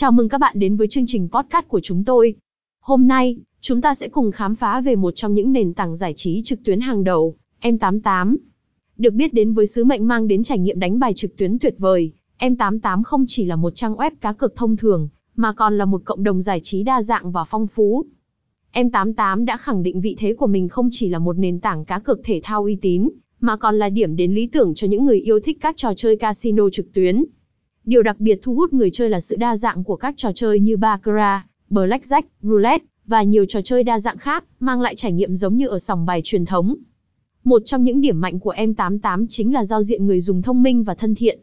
Chào mừng các bạn đến với chương trình podcast của chúng tôi. Hôm nay, chúng ta sẽ cùng khám phá về một trong những nền tảng giải trí trực tuyến hàng đầu, M88. Được biết đến với sứ mệnh mang đến trải nghiệm đánh bài trực tuyến tuyệt vời, M88 không chỉ là một trang web cá cược thông thường, mà còn là một cộng đồng giải trí đa dạng và phong phú. M88 đã khẳng định vị thế của mình không chỉ là một nền tảng cá cược thể thao uy tín, mà còn là điểm đến lý tưởng cho những người yêu thích các trò chơi casino trực tuyến. Điều đặc biệt thu hút người chơi là sự đa dạng của các trò chơi như baccarat, blackjack, roulette và nhiều trò chơi đa dạng khác, mang lại trải nghiệm giống như ở sòng bài truyền thống. Một trong những điểm mạnh của M88 chính là giao diện người dùng thông minh và thân thiện.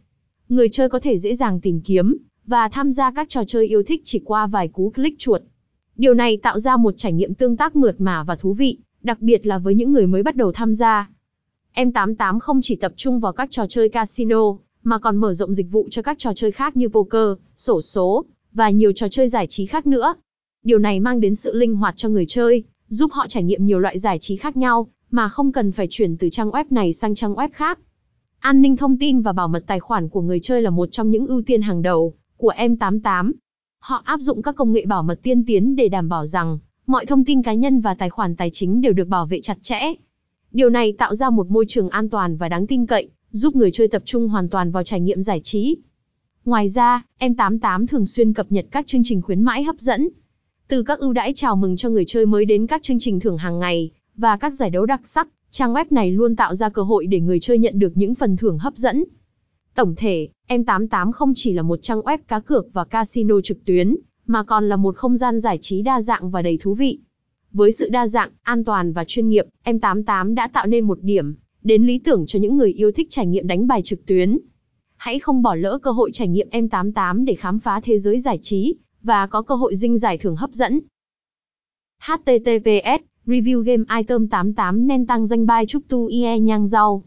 Người chơi có thể dễ dàng tìm kiếm và tham gia các trò chơi yêu thích chỉ qua vài cú click chuột. Điều này tạo ra một trải nghiệm tương tác mượt mà và thú vị, đặc biệt là với những người mới bắt đầu tham gia. M88 không chỉ tập trung vào các trò chơi casino, mà còn mở rộng dịch vụ cho các trò chơi khác như poker, sổ số, và nhiều trò chơi giải trí khác nữa. Điều này mang đến sự linh hoạt cho người chơi, giúp họ trải nghiệm nhiều loại giải trí khác nhau, mà không cần phải chuyển từ trang web này sang trang web khác. An ninh thông tin và bảo mật tài khoản của người chơi là một trong những ưu tiên hàng đầu của M88. Họ áp dụng các công nghệ bảo mật tiên tiến để đảm bảo rằng mọi thông tin cá nhân và tài khoản tài chính đều được bảo vệ chặt chẽ. Điều này tạo ra một môi trường an toàn và đáng tin cậy, giúp người chơi tập trung hoàn toàn vào trải nghiệm giải trí. Ngoài ra, M88 thường xuyên cập nhật các chương trình khuyến mãi hấp dẫn. Từ các ưu đãi chào mừng cho người chơi mới đến các chương trình thưởng hàng ngày và các giải đấu đặc sắc, trang web này luôn tạo ra cơ hội để người chơi nhận được những phần thưởng hấp dẫn. Tổng thể, M88 không chỉ là một trang web cá cược và casino trực tuyến, mà còn là một không gian giải trí đa dạng và đầy thú vị. Với sự đa dạng, an toàn và chuyên nghiệp, M88 đã tạo nên một điểm đến lý tưởng cho những người yêu thích trải nghiệm đánh bài trực tuyến. Hãy không bỏ lỡ cơ hội trải nghiệm M88 để khám phá thế giới giải trí và có cơ hội dinh giải thưởng hấp dẫn. HTTPS Review Game Item 88 nên tăng danh bài chúc tu ie nhang rau.